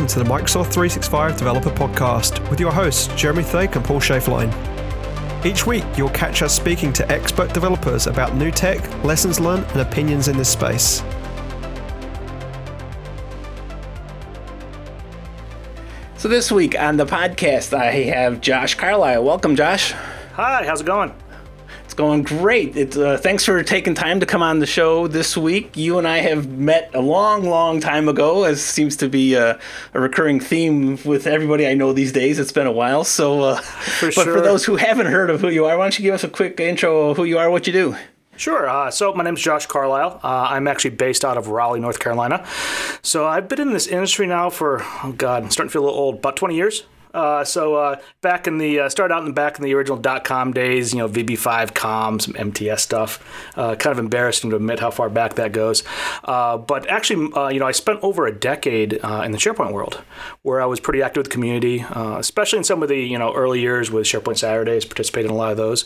welcome to the Microsoft 365 Developer Podcast with your hosts, Jeremy Thake and Paul Schaeflein. Each week, you'll catch us speaking to expert developers about new tech, lessons learned, and opinions in this space. So, this week on the podcast, I have Josh Carlisle. Welcome, Josh. Hi, how's it going? It's going great. It's, uh, thanks for taking time to come on the show this week. You and I have met a long, long time ago, as seems to be a, a recurring theme with everybody I know these days. It's been a while. So, uh, for but sure. for those who haven't heard of who you are, why don't you give us a quick intro of who you are, what you do? Sure. Uh, so my name is Josh Carlisle. Uh, I'm actually based out of Raleigh, North Carolina. So I've been in this industry now for oh god, I'm starting to feel a little old. About 20 years. Uh, so uh, back in the uh, started out in the back in the original dot com days, you know VB5 com, some MTS stuff. Uh, kind of embarrassing to admit how far back that goes. Uh, but actually, uh, you know, I spent over a decade in the SharePoint world, where I was pretty active with the community, especially in some of the you know early years with SharePoint Saturdays. Participated in a lot of those.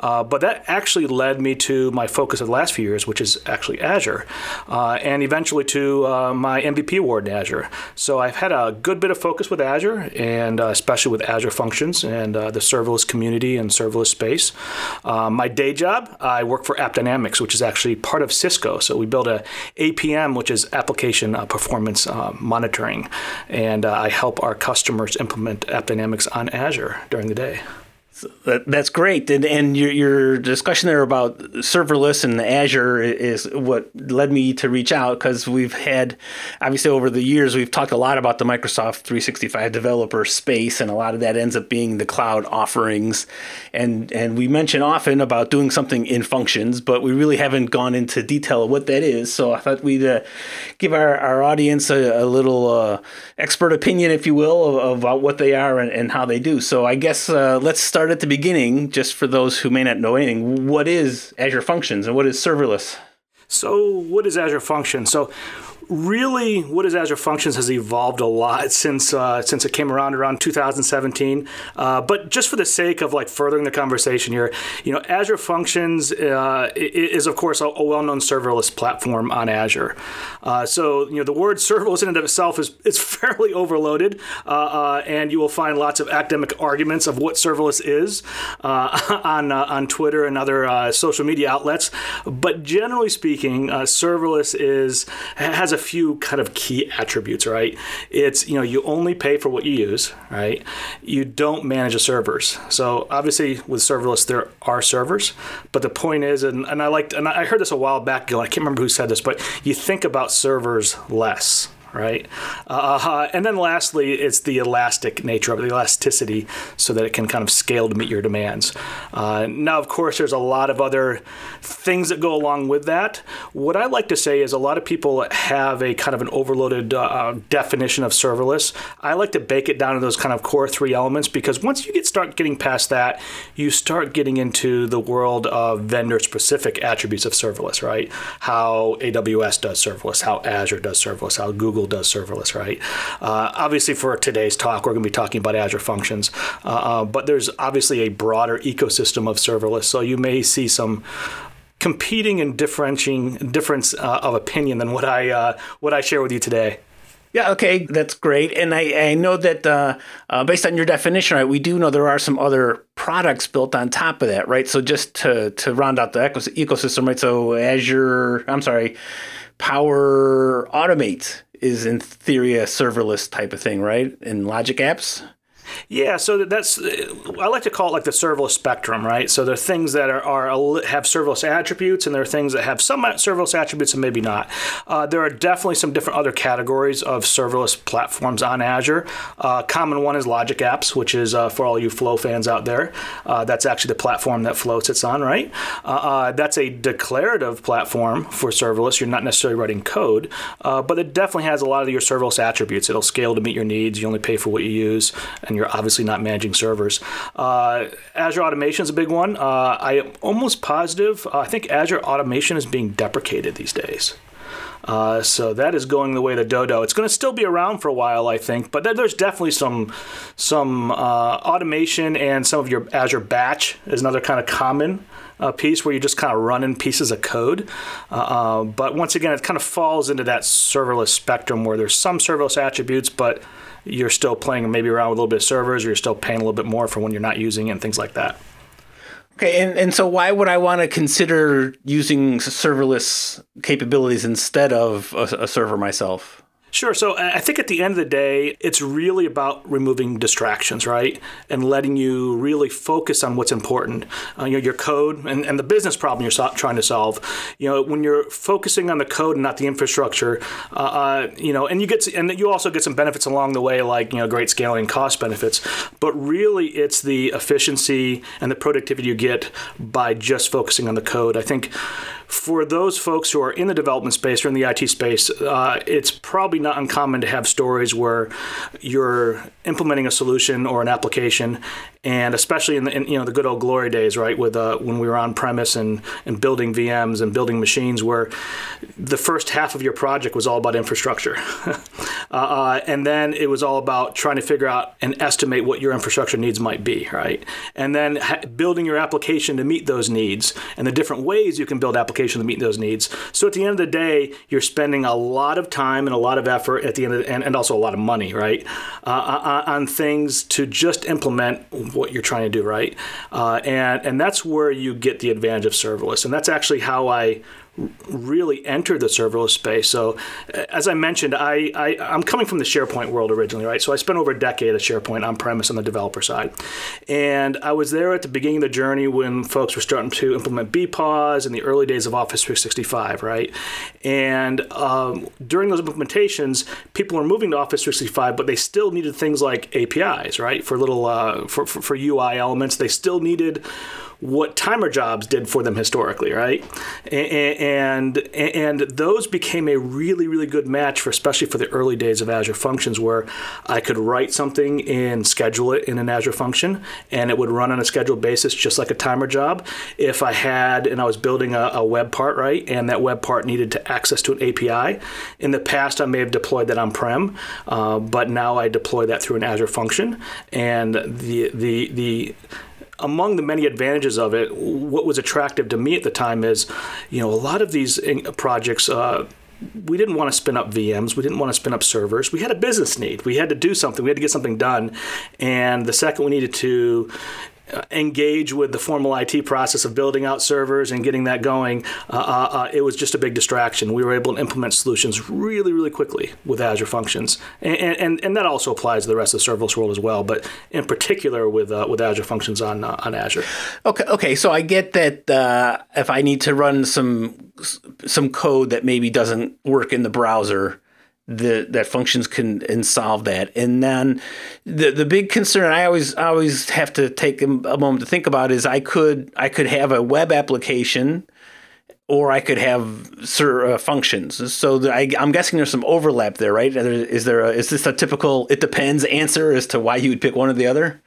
but that actually led me to my focus of the last few years, which is actually Azure, and eventually to my MVP award in Azure. So I've had a good bit of focus with Azure and uh, especially with Azure Functions and uh, the serverless community and serverless space. Uh, my day job, I work for AppDynamics, which is actually part of Cisco. So we build a APM, which is application uh, performance uh, monitoring, and I help our customers implement AppDynamics on Azure during the day. That, that's great. And, and your, your discussion there about serverless and Azure is what led me to reach out because we've had, obviously, over the years, we've talked a lot about the Microsoft 365 developer space, and a lot of that ends up being the cloud offerings. And, and we mention often about doing something in functions, but we really haven't gone into detail of what that is. So I thought we'd uh, give our, our audience a, a little uh, expert opinion, if you will, of, about what they are and, and how they do. So I guess uh, let's start at the beginning, just for those who may not know anything, what is Azure Functions and what is serverless? So, what is Azure Functions? So, really, what is Azure Functions has evolved a lot since uh, since it came around around 2017. Uh, but just for the sake of like furthering the conversation here, you know, Azure Functions uh, is of course a, a, well-known serverless platform on Azure. Uh, so you know, the word serverless in and of itself is is fairly overloaded, uh, uh, and you will find lots of academic arguments of what serverless is on on Twitter and other social media outlets. But generally speaking, serverless is has a few kind of key attributes, right? It's, you know, you only pay for what you use, right? You don't manage the servers. So obviously with serverless, there are servers, but the point is, and, and I liked, and I heard this a while back ago, I can't remember who said this, but you think about servers less, right? Uh, and then lastly, it's the elastic nature of it, the elasticity, so that it can kind of scale to meet your demands. Uh, now, of course, there's a lot of other things that go along with that. What I like to say is a lot of people have a kind of an overloaded uh, definition of serverless. I like to bake it down to those kind of core three elements because once you get start getting past that, you start getting into the world of vendor-specific attributes of serverless, right? How AWS does serverless, how Azure does serverless, how Google Google does serverless, right? Uh, obviously, for today's talk, we're going to be talking about Azure Functions, uh, uh, but there's obviously a broader ecosystem of serverless. So you may see some competing and differentiating difference uh, of opinion than what I uh, what I share with you today. Yeah, okay, that's great. And I, I know that uh, uh, based on your definition, right, we do know there are some other products built on top of that, right? So just to, to round out the ecosystem, right? So Azure, I'm sorry, Power Automate is in theory a serverless type of thing, right? In Logic apps. Yeah, so that's I like to call it like the serverless spectrum, right? So there are things that are, are have serverless attributes, and there are things that have some serverless attributes and maybe not. Uh, there are definitely some different other categories of serverless platforms on Azure. Uh, common one is Logic Apps, which is uh, for all you Flow fans out there. Uh, that's actually the platform that Flow sits on, right? Uh, uh, that's a declarative platform for serverless. You're not necessarily writing code, but it definitely has a lot of your serverless attributes. It'll scale to meet your needs. You only pay for what you use, and you're obviously not managing servers. Uh, Azure Automation is a big one. Uh, I am almost positive. Uh, I think Azure Automation is being deprecated these days. Uh, so that is going the way the dodo. It's going to still be around for a while, I think, but there's definitely some some uh, automation and some of your Azure Batch is another kind of common uh, piece where you're just kind of running pieces of code. Uh, uh, but once again, it kind of falls into that serverless spectrum where there's some serverless attributes, but you're still playing maybe around with a little bit of servers, or you're still paying a little bit more for when you're not using it and things like that. Okay, and, and so why would I want to consider using serverless capabilities instead of a, a server myself? Sure. So I think at the end of the day, it's really about removing distractions, right? And letting you really focus on what's important. Uh, you know, your code and, and the business problem you're so- trying to solve. You know, when you're focusing on the code and not the infrastructure, uh, uh, you know, and you get and you also get some benefits along the way, like you know, great scaling cost benefits. But really, it's the efficiency and the productivity you get by just focusing on the code. I think for those folks who are in the development space or in the IT space, uh, it's probably not uncommon to have stories where you're implementing a solution or an application, and especially in, the, in you know the good old glory days, right, with uh, when we were on premise and and building VMs and building machines, where the first half of your project was all about infrastructure, uh, uh, and then it was all about trying to figure out and estimate what your infrastructure needs might be, right, and then ha- building your application to meet those needs and the different ways you can build application to meet those needs. So at the end of the day, you're spending a lot of time and a lot of effort at the end the, and, and also a lot of money, right, uh, on things to just implement what you're trying to do, right? Uh, and and that's where you get the advantage of serverless, and that's actually how I really entered the serverless space. So, as I mentioned, I, I am coming from the SharePoint world originally, right? So I spent over a decade at SharePoint on premise on the developer side, and I was there at the beginning of the journey when folks were starting to implement BPOS in the early days of Office 365, right? And um, during those implementations, people were moving to Office 365, but they still needed things like APIs, right? For little uh, for, for for UI elements, they still needed what timer jobs did for them historically, right? And and those became a really really good match for especially for the early days of Azure Functions, where I could write something and schedule it in an Azure function, and it would run on a scheduled basis just like a timer job. If I had and I was building a, a web part, right, and that web part needed to access to an API, in the past I may have deployed that on prem, uh, but now I deploy that through an Azure function, and the the the among the many advantages of it, what was attractive to me at the time is, you know, a lot of these projects. Uh, we didn't want to spin up VMs. We didn't want to spin up servers. We had a business need. We had to do something. We had to get something done. And the second we needed to engage with the formal IT process of building out servers and getting that going, uh, uh, uh, it was just a big distraction. We were able to implement solutions really, really quickly with Azure Functions, and and, and that also applies to the rest of the serverless world as well, but in particular with uh, with Azure Functions on uh, on Azure. Okay, okay, so I get that if I need to run some some code that maybe doesn't work in the browser the that functions can and solve that. And then the the big concern I always always have to take a, moment to think about is I could I could have a web application or I could have uh, functions. So I, am guessing there's some overlap there, right? Is there a, is this a typical it depends answer as to why you would pick one or the other?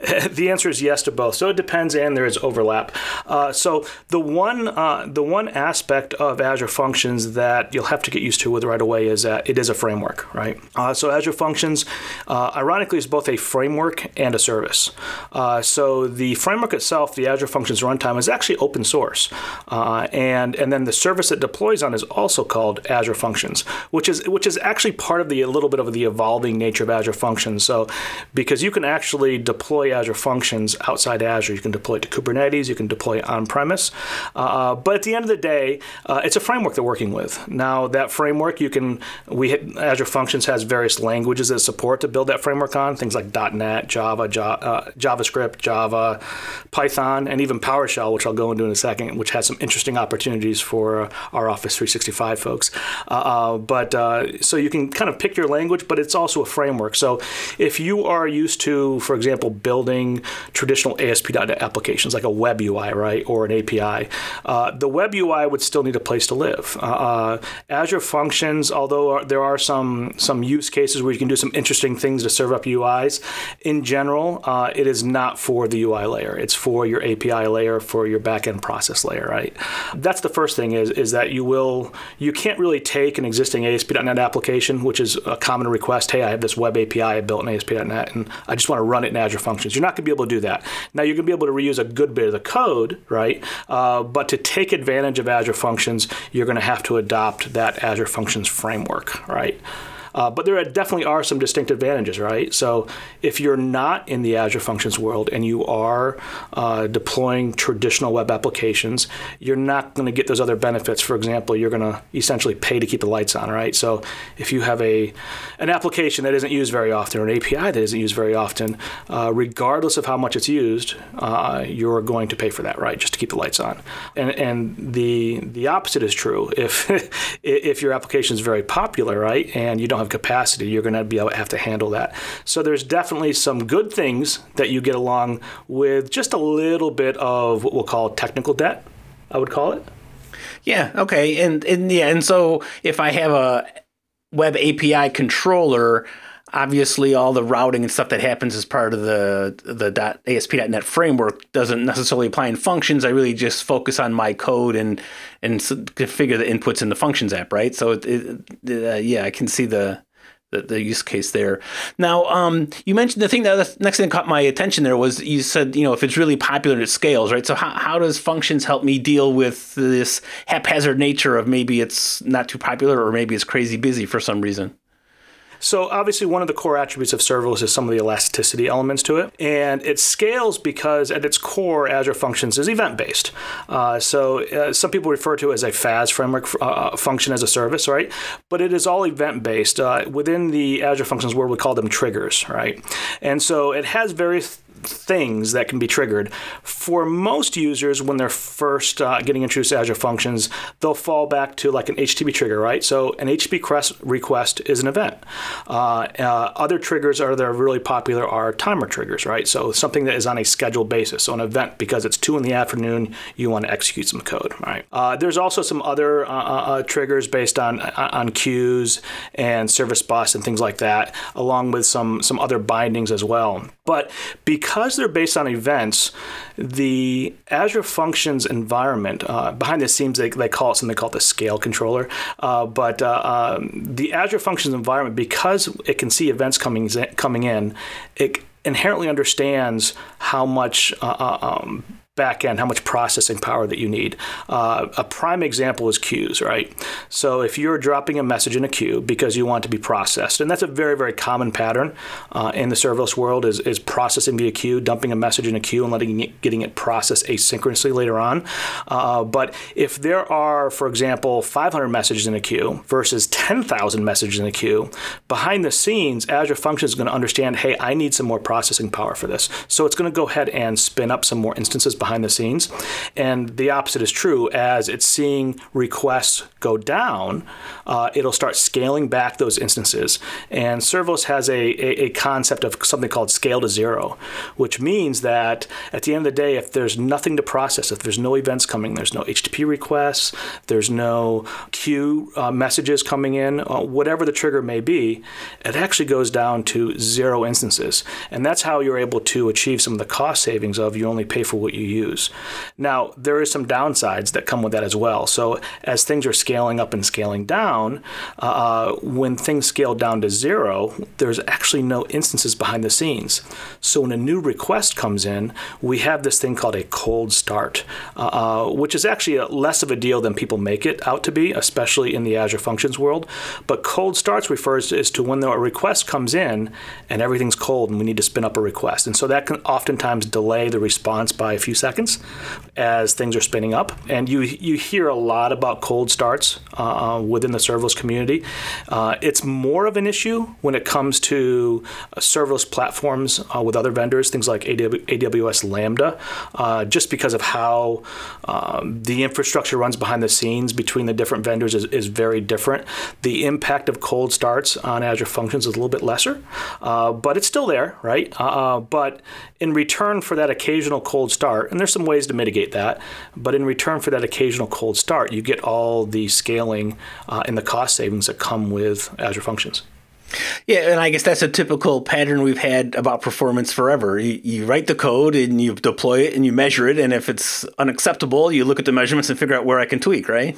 the answer is yes to both. So it depends, and there is overlap. Uh, so the one uh, the one aspect of Azure Functions that you'll have to get used to with right away is that it is a framework, right? Uh, so Azure Functions, uh, ironically, is both a framework and a service. Uh, so the framework itself, the Azure Functions runtime, is actually open source, uh, and and then the service it deploys on is also called Azure Functions, which is which is actually part of the a little bit of the evolving nature of Azure Functions. So because you can actually deploy Azure Functions outside Azure. You can deploy it to Kubernetes, you can deploy it on premise. Uh, but at the end of the day, uh, it's a framework they're working with. Now, that framework, you can, we Azure Functions has various languages that support to build that framework on, things like .NET, Java, uh, JavaScript, Java, Python, and even PowerShell, which I'll go into in a second, which has some interesting opportunities for uh, our Office 365 folks. Uh, uh, but so you can kind of pick your language, but it's also a framework. So if you are used to, for example, build building traditional ASP.NET applications like a web UI, right, or an API, uh, the web UI would still need a place to live. Uh, uh, Azure Functions, although there are some some use cases where you can do some interesting things to serve up UIs, in general, uh, it is not for the UI layer. It's for your API layer, for your backend process layer, right? That's the first thing is is that you will you can't really take an existing ASP.NET application, which is a common request. Hey, I have this web API I built in ASP.NET, and I just want to run it in Azure Functions. You're not going to be able to do that. Now you're going to be able to reuse a good bit of the code, right? Uh, but to take advantage of Azure Functions, you're going to have to adopt that Azure Functions framework, right? Uh, but there definitely are some distinct advantages, right? So if you're not in the Azure Functions world and you are uh, deploying traditional web applications, you're not going to get those other benefits. For example, you're going to essentially pay to keep the lights on, right? So if you have a an application that isn't used very often or an API that isn't used very often, uh, regardless of how much it's used, uh, you're going to pay for that, right? Just to keep the lights on. And and the the opposite is true. If if your application is very popular, right, and you don't have capacity, you're going to be able to have to handle that. So there's definitely some good things that you get along with just a little bit of what we'll call technical debt, I would call it. Yeah, okay. And and yeah, and so if I have a web API controller, obviously all the routing and stuff that happens as part of the the ASP.NET framework doesn't necessarily apply in functions. I really just focus on my code and and configure the inputs in the functions app, right? So it, it uh, yeah, I can see the, the. The, use case there. Now, um, you mentioned the thing that the next thing that caught my attention there was you said, you know, if it's really popular, it scales, right? So, how, how does functions help me deal with this haphazard nature of maybe it's not too popular or maybe it's crazy busy for some reason? So obviously, one of the core attributes of serverless is some of the elasticity elements to it, and it scales because at its core, Azure Functions is event-based. Uh, so uh, some people refer to it as a FaaS framework uh, function as a service, right? But it is all event-based. Uh, within the Azure Functions world, we call them triggers, right? And so it has various things that can be triggered. For most users, when they're first uh, getting introduced to Azure Functions, they'll fall back to like an HTTP trigger, right? So an HTTP request is an event. Uh, uh, other triggers are that are really popular are timer triggers, right? So something that is on a scheduled basis. So an event because it's two in the afternoon, you want to execute some code, right? Uh, there's also some other uh, uh, triggers based on on queues and service bus and things like that, along with some some other bindings as well. But because they're based on events, the Azure Functions environment, uh, behind the scenes, they, they call it something called the scale controller. Uh, but uh, um, the Azure Functions environment, because it can see events coming, coming in, it inherently understands how much uh, uh, um, back end, how much processing power that you need. Uh, a prime example is queues, right? So if you're dropping a message in a queue because you want to be processed, and that's a very, very common pattern uh, in the serverless world is, is processing via queue, dumping a message in a queue and letting it, getting it processed asynchronously later on. Uh, but if there are, for example, 500 messages in a queue versus 10,000 messages in a queue, behind the scenes, Azure Functions is going to understand, hey, I need some more processing power for this. So it's going to go ahead and spin up some more instances behind the scenes. And the opposite is true. As it's seeing requests go down, uh, it'll start scaling back those instances. And serverless has a, a, a concept of something called scale to zero, which means that at the end of the day, if there's nothing to process, if there's no events coming, there's no HTTP requests, there's no queue uh, messages coming in, uh, whatever the trigger may be, it actually goes down to zero instances. And that's how you're able to achieve some of the cost savings of you only pay for what you use. Now, there is some downsides that come with that as well. So, as things are scaling up and scaling down, uh, when things scale down to zero, there's actually no instances behind the scenes. So, when a new request comes in, we have this thing called a cold start, uh, uh which is actually a, less of a deal than people make it out to be, especially in the Azure Functions world. But cold starts refers to, is to when a request comes in and everything's cold and we need to spin up a request. And so that can oftentimes delay the response by a few seconds as things are spinning up. And you you hear a lot about cold starts uh, within the serverless community. Uh, it's more of an issue when it comes to uh, serverless platforms uh, with other vendors, things like AWS Lambda, uh, just because of how um, the infrastructure runs behind the scenes between the different vendors is, is, very different. The impact of cold starts on Azure Functions is a little bit lesser, uh, but it's still there, right? but in return for that occasional cold start, and there's some ways to mitigate that, but in return for that occasional cold start, you get all the scaling uh, and the cost savings that come with Azure Functions. Yeah, and I guess that's a typical pattern we've had about performance forever. You, you, write the code and you deploy it and you measure it, and if it's unacceptable, you look at the measurements and figure out where I can tweak, right?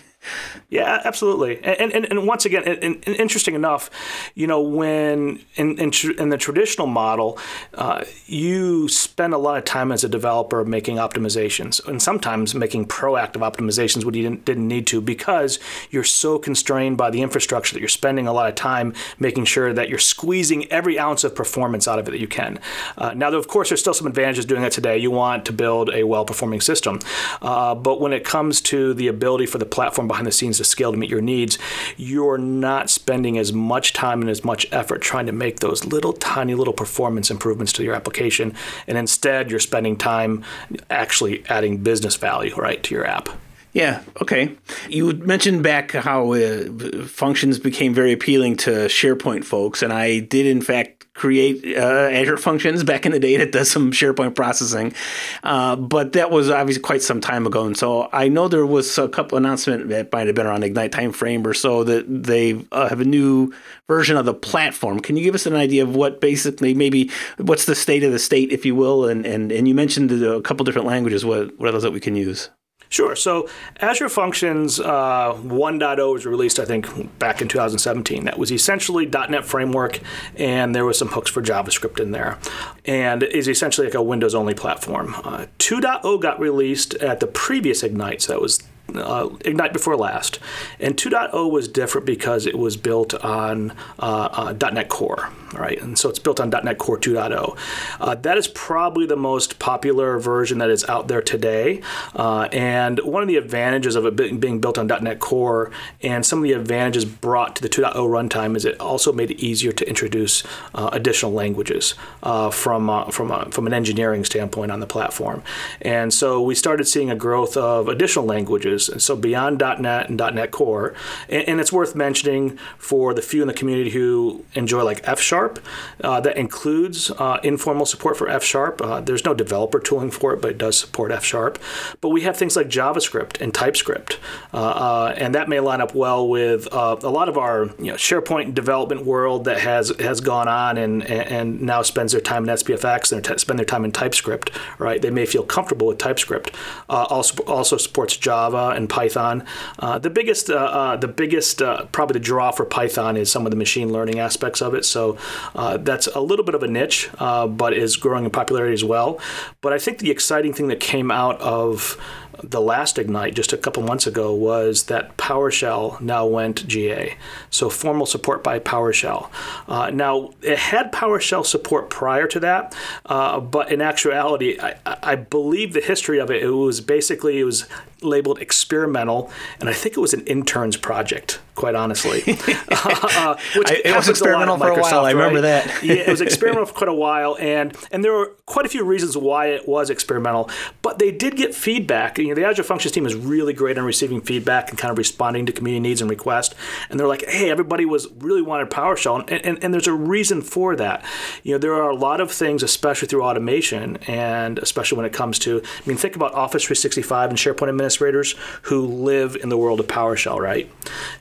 Yeah, absolutely. And and, and once again, and, and interesting enough, you know, when in in, in the traditional model, uh, you spend a lot of time as a developer making optimizations, and sometimes making proactive optimizations when you didn't, didn't need to because you're so constrained by the infrastructure that you're spending a lot of time making sure that you're squeezing every ounce of performance out of it that you can. Uh, now, of course, there's still some advantages doing that today. You want to build a well-performing system, uh, but when it comes to the ability for the platform behind the scenes to scale to meet your needs, you're not spending as much time and as much effort trying to make those little tiny little performance improvements to your application. And instead, you're spending time actually adding business value, right, to your app. Yeah. Okay. You mentioned back how uh, functions became very appealing to SharePoint folks, and I did in fact create uh, Azure Functions back in the day that does some SharePoint processing, uh, but that was obviously quite some time ago. And so I know there was a couple announcement that might have been around Ignite timeframe or so that they uh, have a new version of the platform. Can you give us an idea of what basically maybe what's the state of the state, if you will? And and and you mentioned a couple different languages. What what are those that we can use? Sure. So Azure Functions uh, 1.0 was released, I think, back in 2017. That was essentially .NET Framework, and there was some hooks for JavaScript in there, and is essentially like a Windows-only platform. Uh, 2.0 got released at the previous Ignite, so that was uh, Ignite before last. And 2.0 was different because it was built on uh, uh, .NET Core, right? And so it's built on .NET Core 2.0. Uh, that is probably the most popular version that is out there today. Uh, and one of the advantages of it being built on .NET Core and some of the advantages brought to the 2.0 runtime is it also made it easier to introduce uh, additional languages from from from an engineering standpoint on the platform. And so we started seeing a growth of additional languages languages. So beyond .NET and .NET Core, and, and, it's worth mentioning for the few in the community who enjoy like F Sharp, uh, that includes uh, informal support for F Sharp. Uh, there's no developer tooling for it, but it does support F Sharp. But we have things like JavaScript and TypeScript, uh, uh, and that may line up well with uh, a lot of our you know, SharePoint development world that has has gone on and and now spends their time in SPFX and spend their time in TypeScript. Right? They may feel comfortable with TypeScript. also also supports Java and Python. Uh, the biggest, uh, uh, the biggest, probably the draw for Python is some of the machine learning aspects of it. So that's a little bit of a niche, but is growing in popularity as well. But I think the exciting thing that came out of the last Ignite just a couple months ago was that PowerShell now went GA. So formal support by PowerShell. Uh, now, it had PowerShell support prior to that, uh, but in actuality, I, I, believe the history of it, it was basically, it was labeled experimental, and I think it was an intern's project quite honestly. uh, which I, it was experimental for a while. I remember that. yeah, it was experimental for quite a while, and and there were quite a few reasons why it was experimental. But they did get feedback. You know, the Azure Functions team is really great on receiving feedback and kind of responding to community needs and requests. And they're like, hey, everybody was really wanted PowerShell, and, and, and there's a reason for that. You know, there are a lot of things, especially through automation, and especially when it comes to, I mean, think about Office 365 and SharePoint administrators who live in the world of PowerShell, right?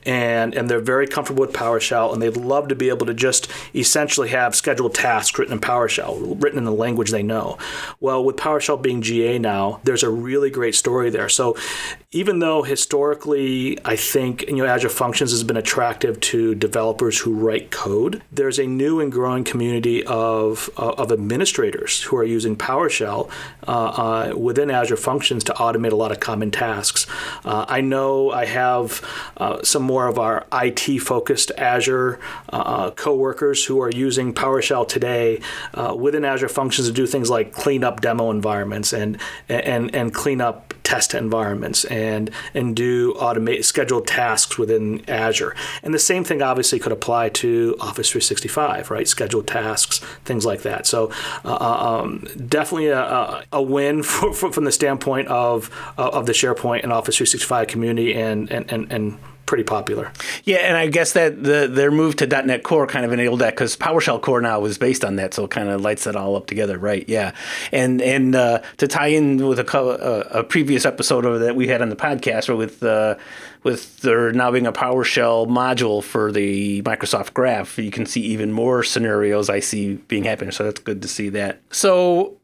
And and they're very comfortable with PowerShell, and they'd love to be able to just essentially have scheduled tasks written in PowerShell, written in the language they know. Well, with PowerShell being GA now, there's a really great story there. So even though historically I think you know Azure Functions has been attractive to developers who write code, there's a new and growing community of uh, of administrators who are using PowerShell uh, uh, within Azure Functions to automate a lot of common tasks. Uh, I know I have uh, some more of our IT focused Azure uh, coworkers who are using PowerShell today uh, within Azure Functions to do things like clean up demo environments and and and clean up test environments and and do automate scheduled tasks within Azure. And the same thing obviously could apply to Office 365, right? Scheduled tasks, things like that. So uh, uh um, definitely a, a win for, for, from the standpoint of of the SharePoint and Office 365 community and and, and, and pretty popular. Yeah, and I guess that the their move to .NET Core kind of enabled that because PowerShell Core now was based on that, so it kind of lights that all up together, right? Yeah, and and uh, to tie in with a, a, a previous episode that we had on the podcast, or with uh, with there now being a PowerShell module for the Microsoft Graph, you can see even more scenarios I see being happening. So that's good to see that. So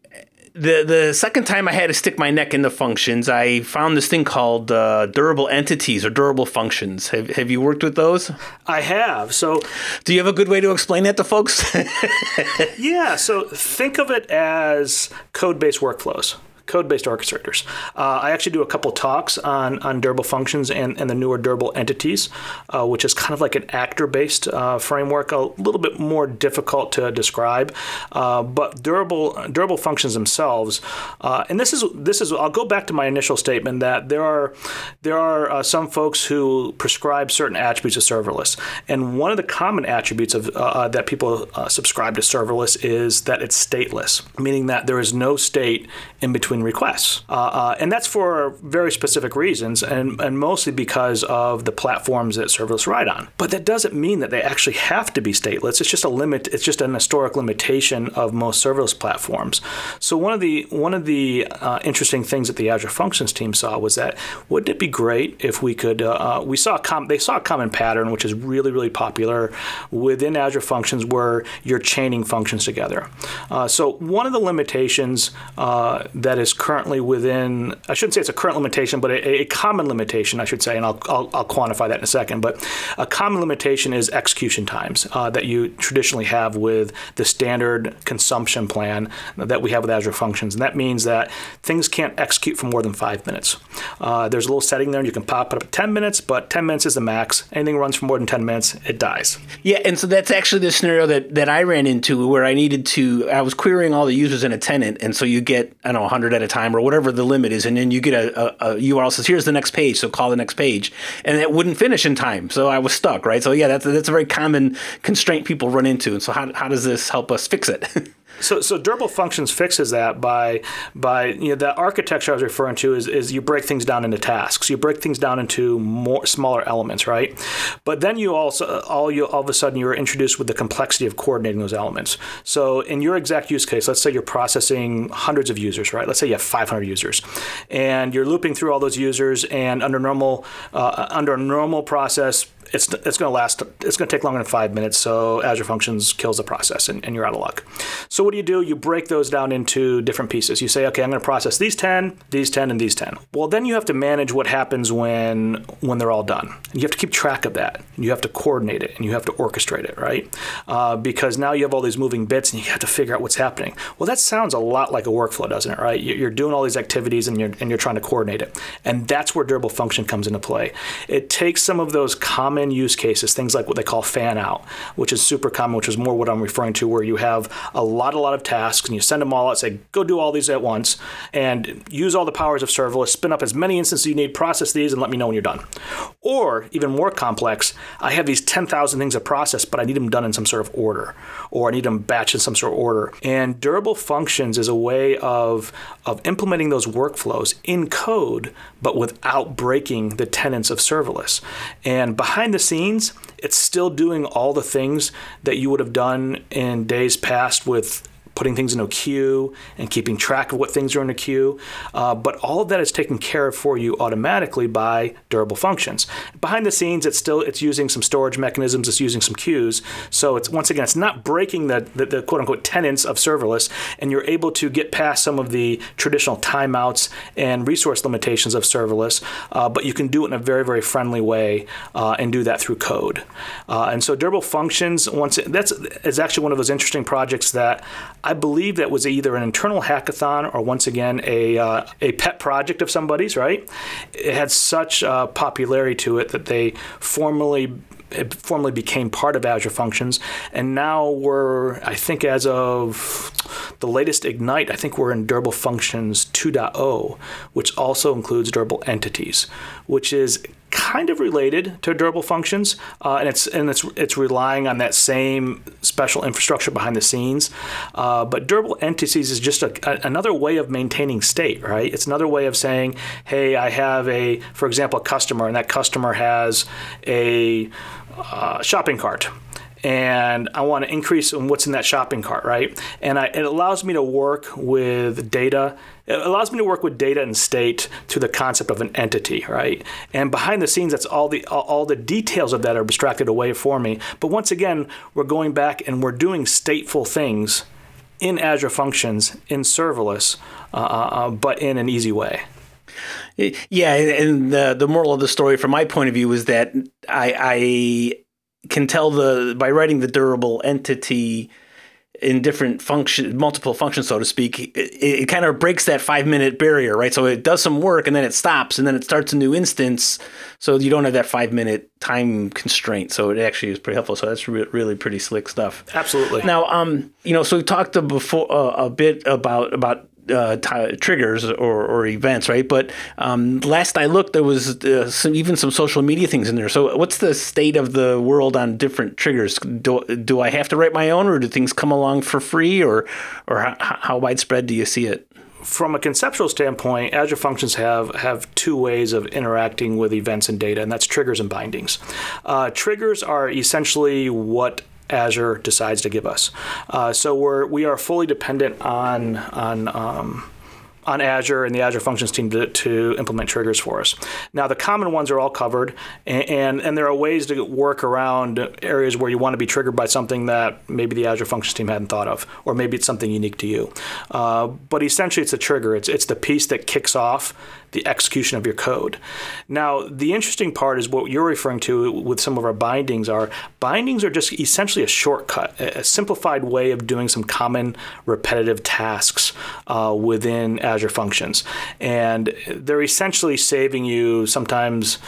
the the second time I had to stick my neck into functions, I found this thing called uh, durable entities or durable functions. Have Have you worked with those? I have. So, do you have a good way to explain that to folks? yeah. So think of it as code based workflows code-based orchestrators. Uh, I actually do a couple talks on, on durable functions and, and the newer durable entities, uh, which is kind of like an actor-based uh, framework, a little bit more difficult to describe. Uh, but durable durable functions themselves, uh, and this is this is I'll go back to my initial statement that there are there are uh, some folks who prescribe certain attributes of serverless, and one of the common attributes of that people subscribe to serverless is that it's stateless, meaning that there is no state in between requests. Uh, uh, and that's for very specific reasons, and, and mostly because of the platforms that serverless ride on. But that doesn't mean that they actually have to be stateless. It's just a limit. It's just an historic limitation of most serverless platforms. So one of the one of the uh, interesting things that the Azure Functions team saw was that wouldn't it be great if we could? Uh, uh, we saw a com- they saw a common pattern which is really really popular within Azure Functions where you're chaining functions together. Uh, so one of the limitations that is is currently within, I shouldn't say it's a current limitation, but a, a common limitation, I should say, and I'll, I'll, I'll, quantify that in a second. But a common limitation is execution times uh, that you traditionally have with the standard consumption plan that we have with Azure Functions. And that means that things can't execute for more than five minutes. Uh, there's a little setting there, and you can pop it up at 10 minutes, but 10 minutes is the max. Anything runs for more than 10 minutes, it dies. Yeah, and so that's actually the scenario that, that I ran into where I needed to, I was querying all the users in a tenant, and so you get, I don't know, 100 at a time or whatever the limit is, and then you get a, a, a URL says here's the next page, so call the next page, and it wouldn't finish in time, so I was stuck, right? So yeah, that's that's a very common constraint people run into, and so how how does this help us fix it? So, so durable functions fixes that by by you know the architecture I was referring to is, is you break things down into tasks. You break things down into more smaller elements, right? But then you also all you all of a sudden you're introduced with the complexity of coordinating those elements. So in your exact use case, let's say you're processing hundreds of users, right? Let's say you have 500 users, and you're looping through all those users, and under normal uh, under normal process, it's it's going to last. It's going to take longer than five minutes. So Azure Functions kills the process, and, and you're out of luck. So what do you do? You break those down into different pieces. You say, okay, I'm going to process these ten, these ten, and these ten. Well, then you have to manage what happens when when they're all done. You have to keep track of that. You have to coordinate it, and you have to orchestrate it, right? Uh, because now you have all these moving bits, and you have to figure out what's happening. Well, that sounds a lot like a workflow, doesn't it? Right? You're doing all these activities, and you're and you're trying to coordinate it, and that's where durable function comes into play. It takes some of those common common use cases, things like what they call fan out, which is super common, which is more what I'm referring to, where you have a lot, a lot of tasks and you send them all out, say, go do all these at once and use all the powers of serverless, spin up as many instances you need, process these, and let me know when you're done. Or even more complex, I have these 10,000 things to process, but I need them done in some sort of order, or I need them batched in some sort of order. And durable functions is a way of, of implementing those workflows in code, but without breaking the tenets of serverless. And behind behind the scenes, it's still doing all the things that you would have done in days past with putting things in a queue and keeping track of what things are in a queue. Uh, but all of that is taken care of for you automatically by durable functions. Behind the scenes, it's still it's using some storage mechanisms, it's using some queues. So it's once again, it's not breaking the, the, the quote unquote tenets of serverless, and you're able to get past some of the traditional timeouts and resource limitations of serverless. Uh, but you can do it in a very very friendly way uh, and do that through code. Uh, and so durable functions once it, that's is actually one of those interesting projects that I believe that was either an internal hackathon or once again a uh, a pet project of somebody's. Right? It had such uh, popularity to it that they formally it formally became part of Azure Functions, and now we're, I think, as of the latest Ignite, I think we're in Durable Functions 2.0, which also includes durable entities, which is kind of related to durable functions, uh, and it's and it's it's relying on that same special infrastructure behind the scenes. Uh, but durable entities is just a, a, another way of maintaining state, right? It's another way of saying, hey, I have a, for example, a customer, and that customer has a uh, shopping cart and I want to increase what's in that shopping cart, right? And I, it allows me to work with data. It allows me to work with data and state to the concept of an entity, right? And behind the scenes, that's all the all the details of that are abstracted away for me. But once again, we're going back and we're doing stateful things in Azure Functions in serverless, uh, uh, uh but in an easy way. Yeah, and the the moral of the story, from my point of view, is that I, I can tell the by writing the durable entity in different function multiple functions so to speak it, it, kind of breaks that five minute barrier right? So it does some work and then it stops and then it starts a new instance. So you don't have that five minute time constraint. So it actually is pretty helpful. So that's re- really pretty slick stuff. Absolutely. Now um you know so we talked before uh, a bit about about uh, t- triggers or, or events, right? But um, last I looked, there was uh, some, even some social media things in there. So, what's the state of the world on different triggers? Do, do I have to write my own, or do things come along for free, or or how, how widespread do you see it? from a conceptual standpoint, Azure Functions have have two ways of interacting with events and data, and that's triggers and bindings. Uh, triggers are essentially what Azure decides to give us. Uh, so we're we are fully dependent on on um, on Azure and the Azure Functions team to, to, implement triggers for us. Now, the common ones are all covered, and, and, and, there are ways to work around areas where you want to be triggered by something that maybe the Azure Functions team hadn't thought of, or maybe it's something unique to you. Uh, but essentially, it's a trigger. It's, it's the piece that kicks off the execution of your code. Now, the interesting part is what you're referring to with some of our bindings are bindings are just essentially a shortcut, a simplified way of doing some common repetitive tasks uh, within Azure Functions. And they're essentially saving you sometimes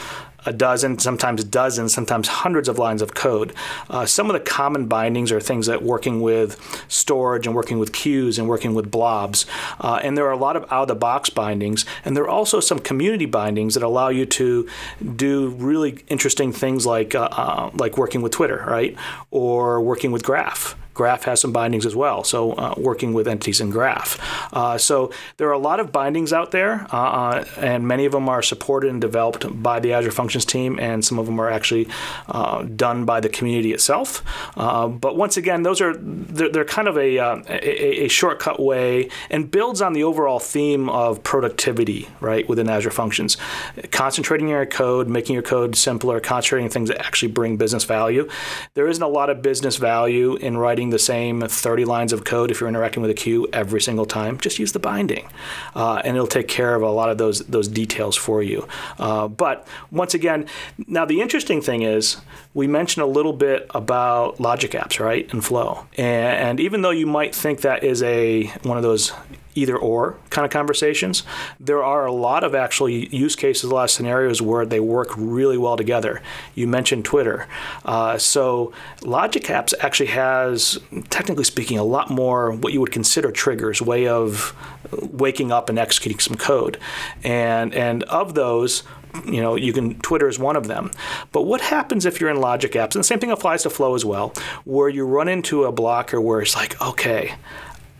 a dozen, sometimes dozens, sometimes hundreds of lines of code. Uh, some of the common bindings are things that working with storage and working with queues and working with blobs. Uh, and there are a lot of out of the box bindings. And there are also some community bindings that allow you to do really interesting things like, uh, uh like working with Twitter, right? Or working with Graph. Graph has some bindings as well, so uh, working with entities in Graph. Uh, so there are a lot of bindings out there, uh, uh and many of them are supported and developed by the Azure Functions team, and some of them are actually uh, done by the community itself. Uh, but once again, those are they're, they're kind of a, a, a shortcut way and builds on the overall theme of productivity, right, within Azure Functions, concentrating your code, making your code simpler, concentrating things that actually bring business value. There isn't a lot of business value in writing writing the same 30 lines of code if you're interacting with a queue every single time. Just use the binding, uh, and it'll take care of a lot of those those details for you. Uh, but once again, now the interesting thing is we mentioned a little bit about logic apps, right, and flow. And, and even though you might think that is a one of those either or kind of conversations. There are a lot of actually use cases, a lot of scenarios where they work really well together. You mentioned Twitter. Uh, so Logic Apps actually has, technically speaking, a lot more what you would consider triggers, way of waking up and executing some code. And, and of those, you know, you can Twitter is one of them. But what happens if you're in Logic Apps? And the same thing applies to Flow as well, where you run into a blocker where it's like, okay,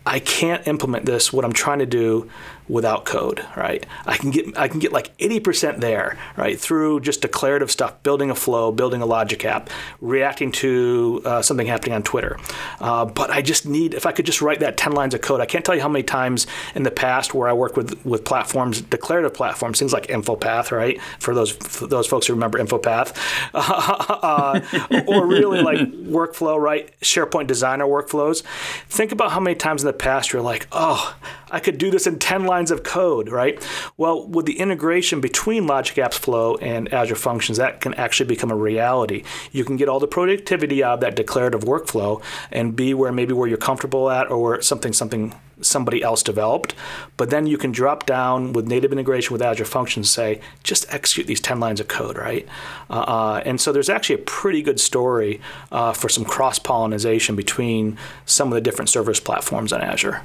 I can't implement this, what I'm trying to do, without code, right? I can get I can get like 80% there, right, through just declarative stuff, building a flow, building a logic app, reacting to uh, something happening on Twitter. Uh, but I just need if I could just write that 10 lines of code. I can't tell you how many times in the past where I worked with with platforms, declarative platforms, things like Infopath, right? For those for those folks who remember Infopath, uh, or really like workflow, right? SharePoint Designer workflows. Think about how many times in the past you're like, oh I could do this in 10 lines of code, right? Well, with the integration between Logic Apps Flow and Azure Functions, that can actually become a reality. You can get all the productivity out of that declarative workflow and be where maybe where you're comfortable at or where something something somebody else developed. But then you can drop down with native integration with Azure Functions, say, just execute these 10 lines of code, right? Uh, uh, and so there's actually a pretty good story uh, for some cross pollination between some of the different service platforms on Azure.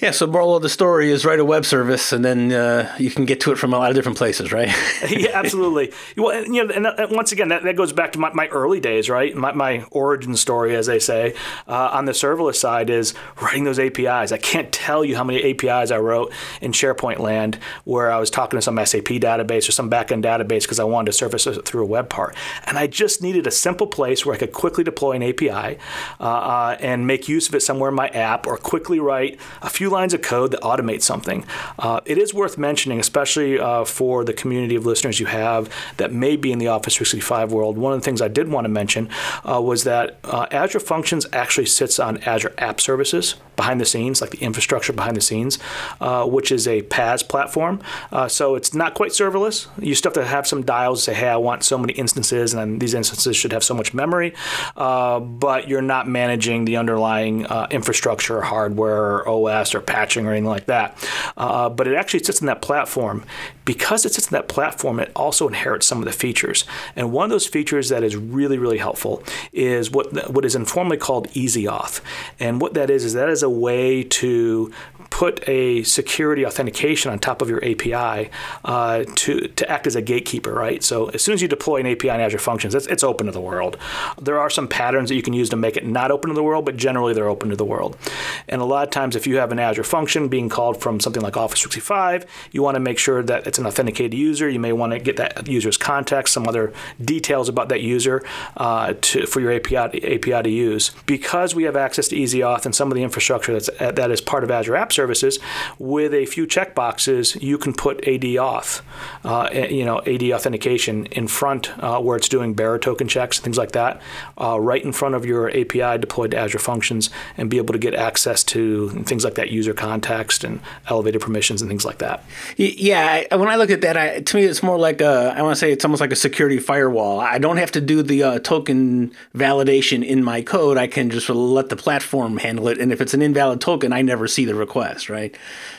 Yeah, so moral of the story is write a web service, and then uh, you can get to it from a lot of different places, right? yeah, absolutely. Well, you know, and, and once again, that, that, goes back to my, my early days, right? My, my, origin story, as they say, uh, on the serverless side is writing those APIs. I can't tell you how many APIs I wrote in SharePoint land where I was talking to some SAP database or some backend database because I wanted to surface it through a web part, and I just needed a simple place where I could quickly deploy an API uh, uh, and make use of it somewhere in my app, or quickly write a few lines of code that automate something. Uh, it is worth mentioning, especially uh, for the community of listeners you have that may be in the Office 365 world. One of the things I did want to mention uh, was that uh, Azure Functions actually sits on Azure App Services behind the scenes, like the infrastructure behind the scenes, uh, which is a PaaS platform. Uh, so it's not quite serverless. You still have to have some dials to say, hey, I want so many instances, and these instances should have so much memory, but you're not managing the underlying infrastructure, hardware, OS or patching or anything like that. Uh, but it actually sits in that platform. Because it sits in that platform, it also inherits some of the features. And one of those features that is really, really helpful is what what is informally called Easy Auth. And what that is is that is a way to put a security authentication on top of your API uh, to, to act as a gatekeeper, right? So as soon as you deploy an API in Azure Functions, it's, it's open to the world. There are some patterns that you can use to make it not open to the world, but generally they're open to the world. And a lot of times, if you have an Azure function being called from something like Office 365, you want to make sure that it's an authenticated user. You may want to get that user's context, some other details about that user uh, to, for your API, API to use. Because we have access to Easy Auth and some of the infrastructure that's, that is part of Azure App services, with a few checkboxes, you can put AD auth, uh, you know, AD authentication in front uh, where it's doing bearer token checks, things like that, uh, right in front of your API deployed to Azure Functions, and be able to get access to things like that user context and elevated permissions and things like that. Yeah, when I look at that, I, to me, it's more like a, I want to say it's almost like a security firewall. I don't have to do the uh, token validation in my code. I can just let the platform handle it, and if it's an invalid token, I never see the request right?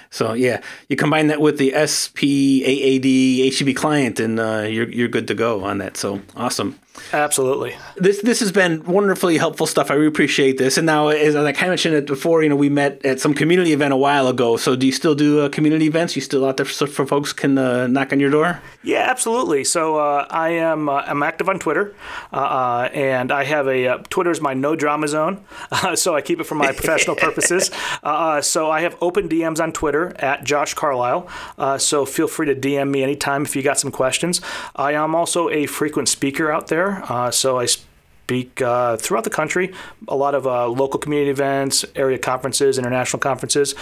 So yeah, you combine that with the SPAAD HTTP client, and uh, you're you're good to go on that. So awesome. Absolutely. This this has been wonderfully helpful stuff. I really appreciate this. And now, as I kind of mentioned it before, you know, we met at some community event a while ago. So, do you still do uh, community events? You still out there for, for folks can uh, knock on your door? Yeah, absolutely. So, uh, I am uh, I'm active on Twitter, uh, uh, and I have a Twitter is my no drama zone. so I keep it for my professional purposes. so I have open DMs on Twitter at Josh Carlisle. so feel free to DM me anytime if you got some questions. I am also a frequent speaker out there. Uh, so I speak uh, throughout the country, a lot of uh, local community events, area conferences, international conferences.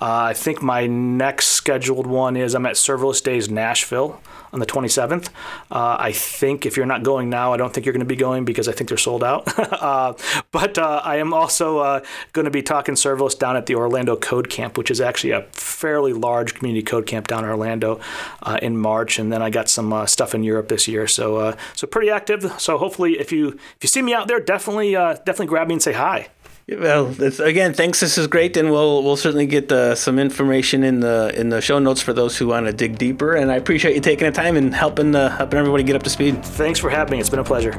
Uh, I think my next scheduled one is I'm at Serverless Days Nashville on the 27th. Uh, I think if you're not going now, I don't think you're going to be going because I think they're sold out. uh, but uh, I am also uh, going to be talking serverless down at the Orlando Code Camp, which is actually a fairly large community code camp down in Orlando uh, in March. And then I got some uh, stuff in Europe this year, so so pretty active. So hopefully, if you if you see me out there, definitely definitely grab me and say hi. Well, again, thanks. This is great, and we'll we'll certainly get uh, some information in the in the show notes for those who want to dig deeper. And I appreciate you taking the time and helping uh, helping everybody get up to speed. Thanks for having me. It's been a pleasure.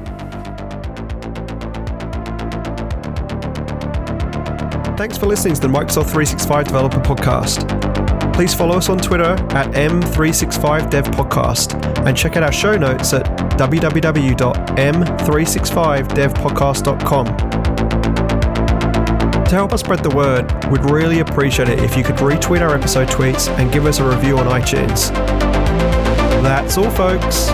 Thanks for listening to the Microsoft 365 Developer Podcast. Please follow us on Twitter at M365DevPodcast and check out our show notes at www.m365devpodcast.com. To help us spread the word, we'd really appreciate it if you could retweet our episode tweets and give us a review on iTunes. That's all, folks.